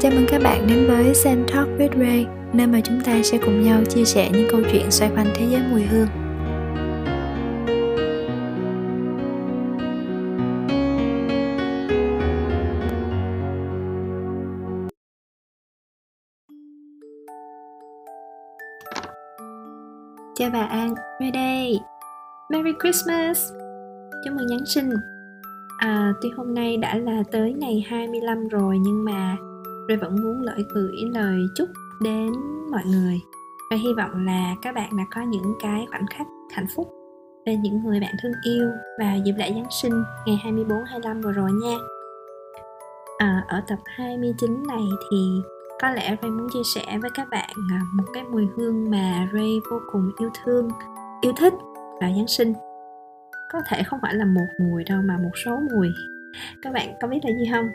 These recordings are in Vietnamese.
Chào mừng các bạn đến với Sen Talk with Ray, nơi mà chúng ta sẽ cùng nhau chia sẻ những câu chuyện xoay quanh thế giới mùi hương. Chào bạn, Ray đây. Merry Christmas. Chúc mừng Giáng sinh. À, tuy hôm nay đã là tới ngày 25 rồi nhưng mà Ray vẫn muốn gửi gửi lời chúc đến mọi người và hy vọng là các bạn đã có những cái khoảnh khắc hạnh phúc bên những người bạn thương yêu vào dịp lễ Giáng sinh ngày 24 25 vừa rồi nha. À, ở tập 29 này thì có lẽ Ray muốn chia sẻ với các bạn à, một cái mùi hương mà Ray vô cùng yêu thương, yêu thích vào Giáng sinh. Có thể không phải là một mùi đâu mà một số mùi. Các bạn có biết là gì không?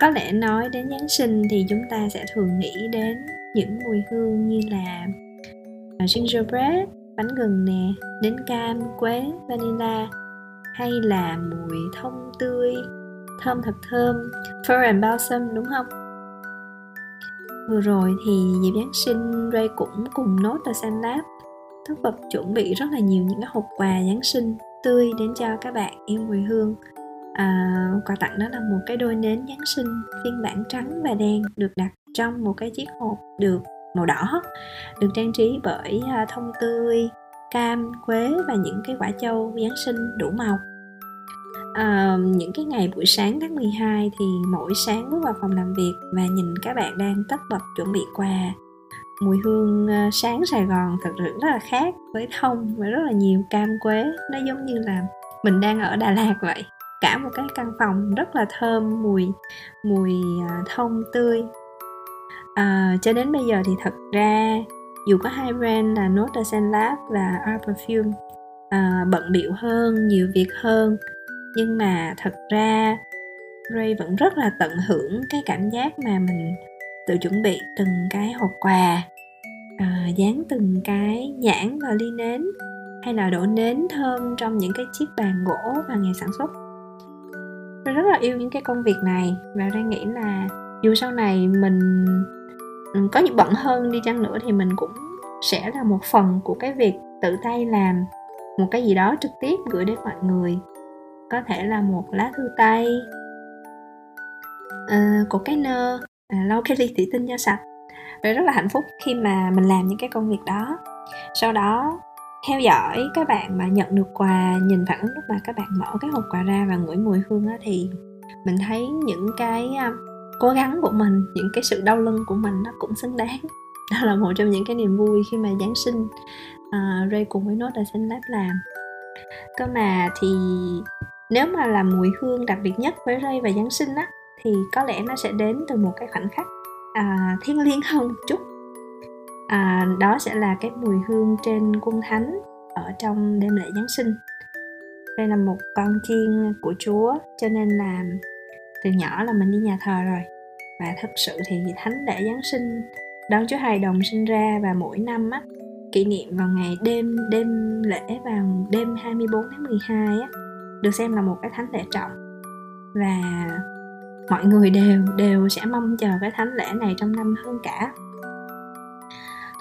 Có lẽ nói đến giáng sinh thì chúng ta sẽ thường nghĩ đến những mùi hương như là à, gingerbread, bánh gừng nè, đến cam, quế, vanilla, hay là mùi thông tươi, thơm thật thơm, fir and balsam, đúng không? Vừa rồi thì dịp giáng sinh, ray cũng cùng nốt ở Lab. Tất bật chuẩn bị rất là nhiều những cái hộp quà giáng sinh tươi đến cho các bạn yêu mùi hương à, quà tặng đó là một cái đôi nến Giáng sinh phiên bản trắng và đen được đặt trong một cái chiếc hộp được màu đỏ được trang trí bởi ờ, thông tươi cam quế và những cái quả châu Giáng sinh đủ màu. À, những cái ngày buổi sáng tháng 12 thì mỗi sáng bước vào phòng làm việc và nhìn các bạn đang tất bật chuẩn bị quà. Mùi hương sáng Sài Gòn thật sự rất là khác với thông và rất là nhiều cam quế. Nó giống như là mình đang ở Đà Lạt vậy cả một cái căn phòng rất là thơm mùi mùi à, thông tươi. À, cho đến bây giờ thì thật ra dù có hai brand là Nota Lab và Art Perfume à, bận biệu hơn nhiều việc hơn nhưng mà thật ra Ray vẫn rất là tận hưởng cái cảm giác mà mình tự chuẩn bị từng cái hộp quà à, dán từng cái nhãn vào ly nến hay là đổ nến thơm trong những cái chiếc bàn gỗ và ngày sản xuất tôi rất là yêu những cái công việc này và đang nghĩ là dù sau này mình ừ, có những bận hơn đi chăng nữa thì mình cũng sẽ là một phần của cái việc tự tay làm một cái gì đó trực tiếp gửi đến mọi người. Có thể là một lá thư tay uh, của cái nơ à, lau cái ly thủy tinh cho sạch. Và rất là hạnh phúc khi mà mình làm những cái công việc đó. Sau đó theo dõi các bạn mà nhận được quà nhìn phản ứng lúc mà các bạn mở cái hộp quà ra và ngửi mùi hương á thì mình thấy những cái à, cố gắng của mình những cái sự đau lưng của mình nó cũng xứng đáng. Đó là một trong những cái niềm vui khi mà giáng sinh à, uh, Ray cùng với Nốt là xin Lab làm. Cơ mà thì nếu mà là mùi hương đặc biệt nhất với Ray và Giáng sinh á thì có lẽ nó sẽ đến từ một cái khoảnh khắc à, thiêng liêng hơn một chút à, đó sẽ là cái mùi hương trên cung thánh ở trong đêm lễ Giáng sinh. Đây là một con chiên của Chúa cho nên là từ nhỏ là mình đi nhà thờ rồi. Và thật sự thì thánh lễ Giáng sinh đón Chúa Hài Đồng sinh ra và mỗi năm á kỷ niệm vào ngày đêm đêm lễ vào đêm 24 tháng 12 á được xem là một cái thánh lễ trọng. Và mọi người đều đều sẽ mong chờ cái thánh lễ này trong năm hơn cả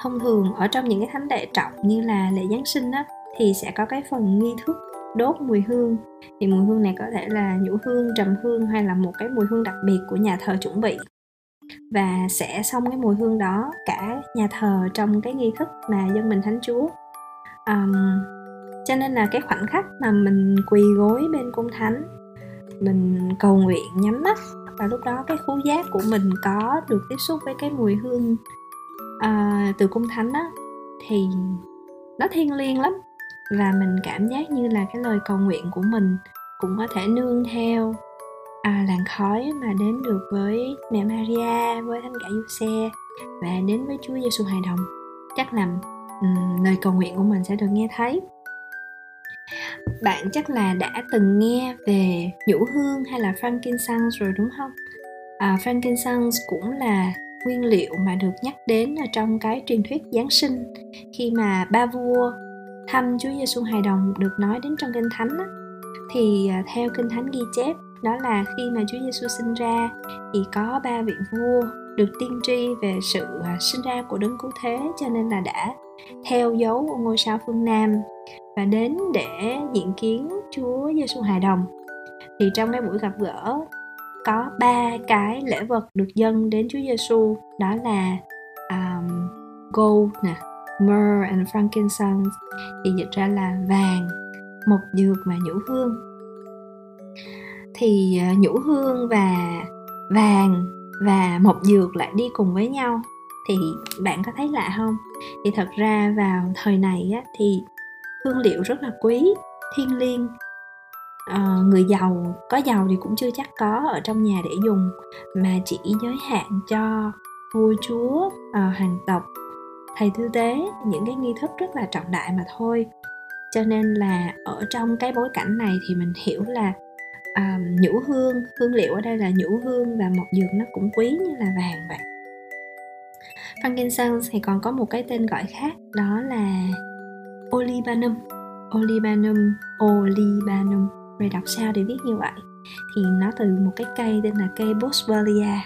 thông thường ở trong những cái thánh lễ trọng như là lễ giáng sinh á thì sẽ có cái phần nghi thức đốt mùi hương. Thì mùi hương này có thể là nhũ hương trầm hương hay là một cái mùi hương đặc biệt của nhà thờ chuẩn bị. Và sẽ xong cái mùi hương đó cả nhà thờ trong cái nghi thức mà dân mình thánh chúa. Um, cho nên là cái khoảnh khắc mà mình quỳ gối bên cung thánh mình cầu nguyện nhắm mắt và lúc đó cái khứu giác của mình có được tiếp xúc với cái mùi hương à, từ cung thánh á thì nó thiêng liêng lắm. Và mình cảm giác như là cái lời cầu nguyện của mình cũng có thể nương theo à, làn khói mà đến được với mẹ Maria với thánh cả Giuse và đến với Chúa Giêsu hài đồng. Chắc là um, lời cầu nguyện của mình sẽ được nghe thấy. Bạn chắc là đã từng nghe về nhũ hương hay là frankincense rồi đúng không? À, frankincense cũng là nguyên liệu mà được nhắc đến ở trong cái truyền thuyết Giáng sinh khi mà ba vua thăm Chúa Giêsu hài đồng được nói đến trong kinh thánh á, thì à, theo kinh thánh ghi chép đó là khi mà Chúa Giêsu sinh ra thì có ba vị vua được tiên tri về sự à, sinh ra của đấng cứu thế cho nên là đã theo dấu ngôi sao phương Nam và đến để diện kiến Chúa Giêsu hài đồng. Thì trong cái buổi gặp gỡ có ba cái lễ vật được dâng đến Chúa Giêsu đó là um, gold nè, myrrh and frankincense. Thì dịch ra là vàng, mộc dược và nhũ hương. Thì uh, nhũ hương và vàng và mộc dược lại đi cùng với nhau. Thì bạn có thấy lạ không? Thì thật ra vào thời này á, thì hương liệu rất là quý thiên liêng à, người giàu có giàu thì cũng chưa chắc có ở trong nhà để dùng mà chỉ giới hạn cho vua chúa à, hoàng tộc thầy thư tế những cái nghi thức rất là trọng đại mà thôi. Cho nên là ở trong cái bối cảnh này thì mình hiểu là à, nhũ hương hương liệu ở đây là nhũ hương và mộc dược nó cũng quý như là vàng vậy. Frankincense thì còn có một cái tên gọi khác đó là olibanum. Olibanum olibanum rồi đọc sao để viết như vậy. Thì nó từ một cái cây tên là cây boswellia.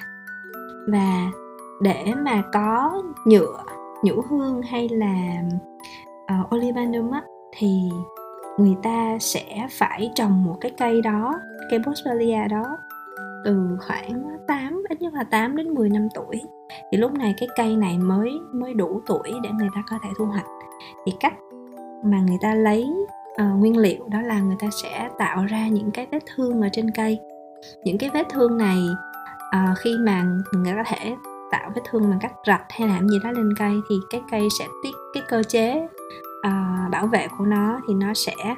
Và để mà có nhựa nhũ hương hay là uh, olibanum á thì người ta sẽ phải trồng một cái cây đó cây boswellia đó từ khoảng 8 ít nhất là 8 đến 10 năm tuổi. Thì lúc này cái cây này mới mới đủ tuổi để người ta có thể thu hoạch. Thì cách mà người ta lấy uh, nguyên liệu đó là người ta sẽ tạo ra những cái vết thương ở trên cây. Những cái vết thương này uh, khi mà người ta có thể tạo vết thương bằng cách rạch hay làm gì đó lên cây thì cái cây sẽ tiết cái cơ chế uh, bảo vệ của nó thì nó sẽ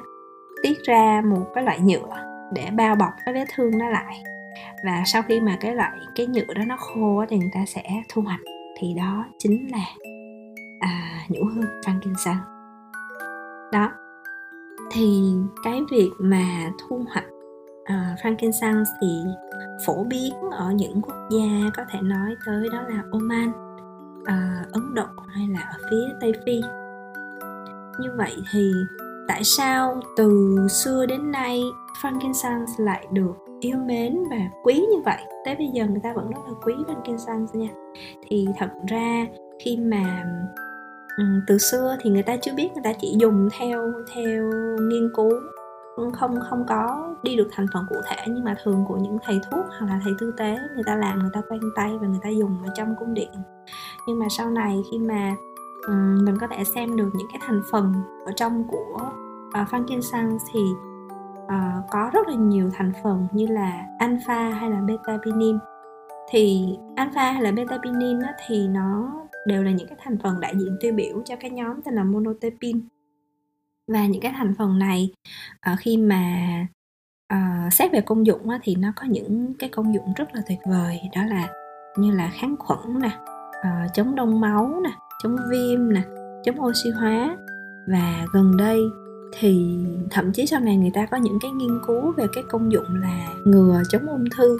tiết ra một cái loại nhựa để bao bọc cái vết thương nó lại. Và sau khi mà cái loại cái nhựa đó nó khô thì người ta sẽ thu hoạch. Thì đó chính là à, nhũ hương frankincense đó thì cái việc mà thu hoạch uh, frankincense thì phổ biến ở những quốc gia có thể nói tới đó là Oman, uh, Ấn Độ hay là ở phía Tây Phi. Như vậy thì tại sao từ xưa đến nay frankincense lại được yêu mến và quý như vậy tới bây giờ người ta vẫn rất là quý frankincense nha thì thật ra khi mà ừ, từ xưa thì người ta chưa biết người ta chỉ dùng theo theo nghiên cứu. Không không có đi được thành phần cụ thể nhưng mà thường của những thầy thuốc hoặc là thầy tư tế người ta làm người ta quen tay và người ta dùng ở trong cung điện. Nhưng mà sau này khi mà um, mình có thể xem được những cái thành phần ở trong của uh, frankincense thì uh, có rất là nhiều thành phần như là alpha hay là beta pinin thì alpha hay là beta pinin thì nó đều là những cái thành phần đại diện tiêu biểu cho cái nhóm tên là monotepin. Và những cái thành phần này uh, khi mà uh, xét về công dụng á, thì nó có những cái công dụng rất là tuyệt vời. Đó là như là kháng khuẩn nè uh, chống đông máu nè chống viêm nè chống oxy hóa. Và gần đây thì thậm chí sau này người ta có những cái nghiên cứu về cái công dụng là ngừa chống ung thư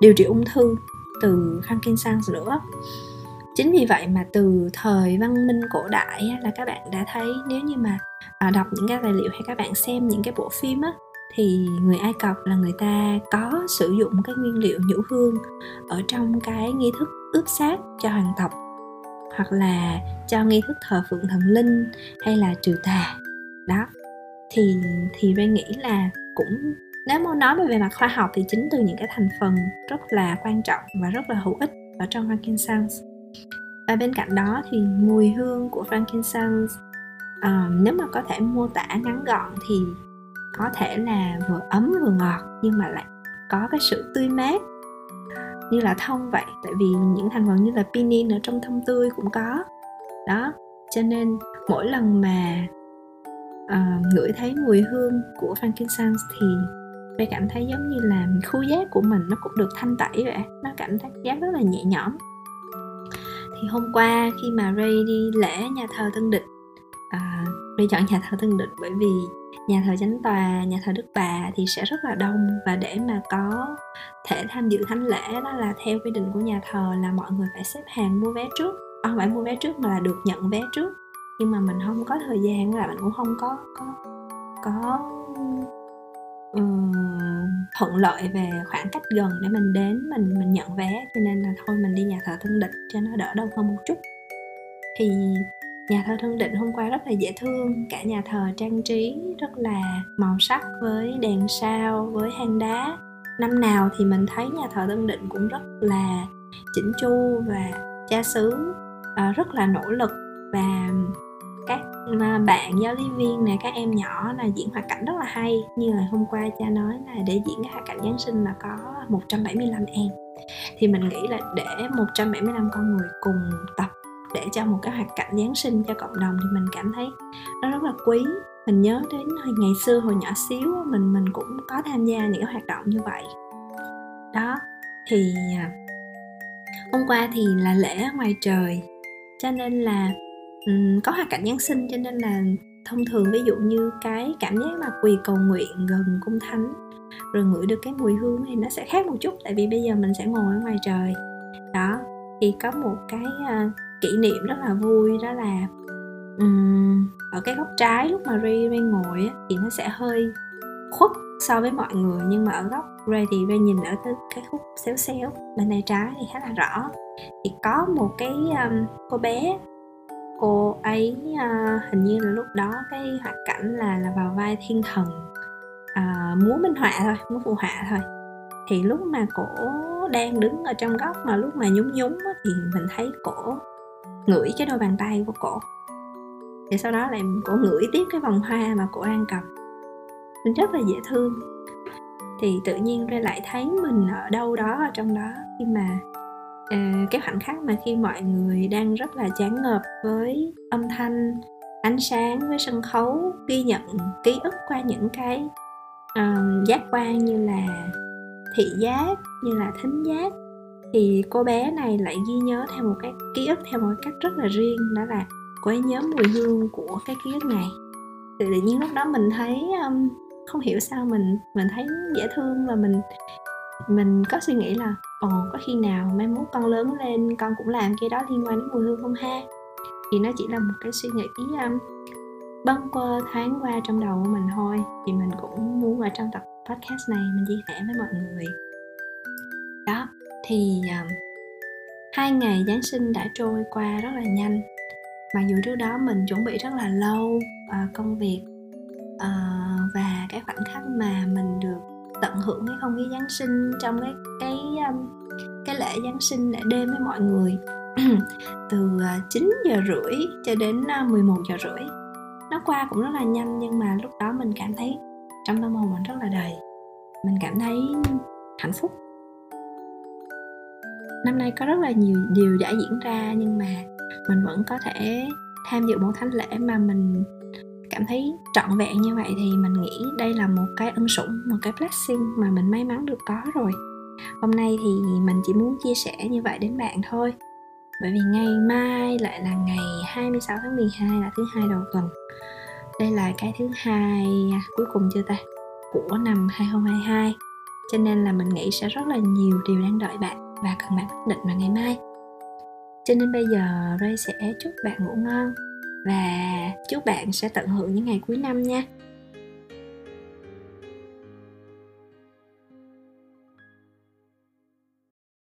điều trị ung thư từ frankincense nữa chính vì vậy mà từ thời văn minh cổ đại là các bạn đã thấy nếu như mà à, đọc những cái tài liệu hay các bạn xem những cái bộ phim á thì người Ai Cập là người ta có sử dụng cái nguyên liệu nhũ hương ở trong cái nghi thức ướp xác cho hoàng tộc hoặc là cho nghi thức thờ phượng thần linh hay là trừ tà. Đó. Thì thì Ray nghĩ là cũng nếu mà nói về mặt khoa học thì chính từ những cái thành phần rất là quan trọng và rất là hữu ích ở trong frankincense và bên cạnh đó thì mùi hương của frankincense uh, nếu mà có thể mô tả ngắn gọn thì có thể là vừa ấm vừa ngọt nhưng mà lại có cái sự tươi mát. Như là thông vậy tại vì những thành phần như là pinin ở trong thông tươi cũng có. Đó cho nên mỗi lần mà uh, ngửi thấy mùi hương của frankincense thì tôi cảm thấy giống như là khu giác của mình nó cũng được thanh tẩy vậy. Nó cảm thấy giác rất là nhẹ nhõm thì hôm qua khi mà Ray đi lễ nhà thờ Tân Định à, Ray chọn nhà thờ Tân Định bởi vì nhà thờ chánh tòa nhà thờ Đức Bà thì sẽ rất là đông và để mà có thể tham dự thánh lễ đó là theo quy định của nhà thờ là mọi người phải xếp hàng mua vé trước. À, không phải mua vé trước mà là được nhận vé trước. Nhưng mà mình không có thời gian là mình cũng không có có có um, thuận lợi về khoảng cách gần để mình đến mình mình nhận vé. Cho nên là thôi mình đi nhà thờ Thân Định cho nó đỡ đau hơn một chút. Thì nhà thờ Thân Định hôm qua rất là dễ thương cả nhà thờ trang trí rất là màu sắc với đèn sao với hang đá. Năm nào thì mình thấy nhà thờ Thân Định cũng rất là chỉnh chu và cha xứ uh, rất là nỗ lực và các à, bạn, giáo lý viên này các em nhỏ là diễn hoạt cảnh rất là hay. Như là hôm qua cha nói là để diễn cái hoạt cảnh Giáng sinh là có 175 em. Thì mình nghĩ là để 175 con người cùng tập để cho một cái hoạt cảnh Giáng sinh cho cộng đồng thì mình cảm thấy nó rất là quý. Mình nhớ đến ngày xưa hồi nhỏ xíu, mình mình cũng có tham gia những cái hoạt động như vậy. Đó, thì à, hôm qua thì là lễ ngoài trời. Cho nên là um, có hoạt cảnh giáng sinh cho nên là thông thường ví dụ như cái cảm giác mà quỳ cầu nguyện gần cung thánh rồi ngửi được cái mùi hương thì nó sẽ khác một chút tại vì bây giờ mình sẽ ngồi ở ngoài trời. Đó thì có một cái uh, kỷ niệm rất là vui đó là um, ở cái góc trái lúc mà Ray Ray ngồi á, thì nó sẽ hơi khuất so với mọi người nhưng mà ở góc Ray thì Ray nhìn ở cái, cái khúc xéo xéo bên tay trái thì khá là rõ. Thì có một cái um, cô bé cô ấy à, hình như là lúc đó cái hoạt cảnh là là vào vai thiên thần à, múa minh họa thôi múa phù họa thôi. Thì lúc mà cổ đang đứng ở trong góc mà lúc mà nhúng nhúng á, thì mình thấy cổ ngửi cái đôi bàn tay của cổ. Thì sau đó lại cổ ngửi tiếp cái vòng hoa mà cổ đang cầm. Mình rất là dễ thương. Thì tự nhiên ra lại thấy mình ở đâu đó ở trong đó khi mà à, cái khoảnh khắc mà khi mọi người đang rất là chán ngợp với âm thanh ánh sáng với sân khấu ghi nhận ký ức qua những cái um, giác quan như là thị giác như là thính giác thì cô bé này lại ghi nhớ theo một cái ký ức theo một cách rất là riêng đó là cô ấy nhớ mùi hương của cái ký ức này. Thì tự nhiên lúc đó mình thấy um, không hiểu sao mình mình thấy dễ thương và mình mình có suy nghĩ là ồ có khi nào mai mốt con lớn lên con cũng làm cái đó liên quan đến mùi hương không ha? Thì nó chỉ là một cái suy nghĩ um, bâng quơ thoáng qua trong đầu của mình thôi. Thì mình cũng muốn ở trong tập podcast này mình chia sẻ với mọi người. Đó thì um, hai ngày giáng sinh đã trôi qua rất là nhanh. Mặc dù trước đó mình chuẩn bị rất là lâu uh, công việc uh, và cái khoảnh khắc mà mình được tận hưởng cái không khí giáng sinh trong cái cái um, cái lễ giáng sinh, lễ đêm với mọi người. Từ à, 9 giờ rưỡi cho đến à, 11 giờ rưỡi. Nó qua cũng rất là nhanh nhưng mà lúc đó mình cảm thấy trong tâm hồn mình rất là đầy. Mình cảm thấy hạnh phúc. Năm nay có rất là nhiều điều đã diễn ra nhưng mà mình vẫn có thể tham dự một thánh lễ mà mình cảm thấy trọn vẹn như vậy thì mình nghĩ đây là một cái ân sủng, một cái blessing mà mình may mắn được có rồi. Hôm nay thì mình chỉ muốn chia sẻ như vậy đến bạn thôi. Bởi vì ngày mai lại là ngày 26 tháng 12 là thứ hai đầu tuần. Đây là cái thứ hai à, cuối cùng chưa ta? Của năm 2022 cho nên là mình nghĩ sẽ rất là nhiều điều đang đợi bạn và cần bạn quyết định vào ngày mai. Cho nên bây giờ Ray sẽ chúc bạn ngủ ngon và chúc bạn sẽ tận hưởng những ngày cuối năm nha.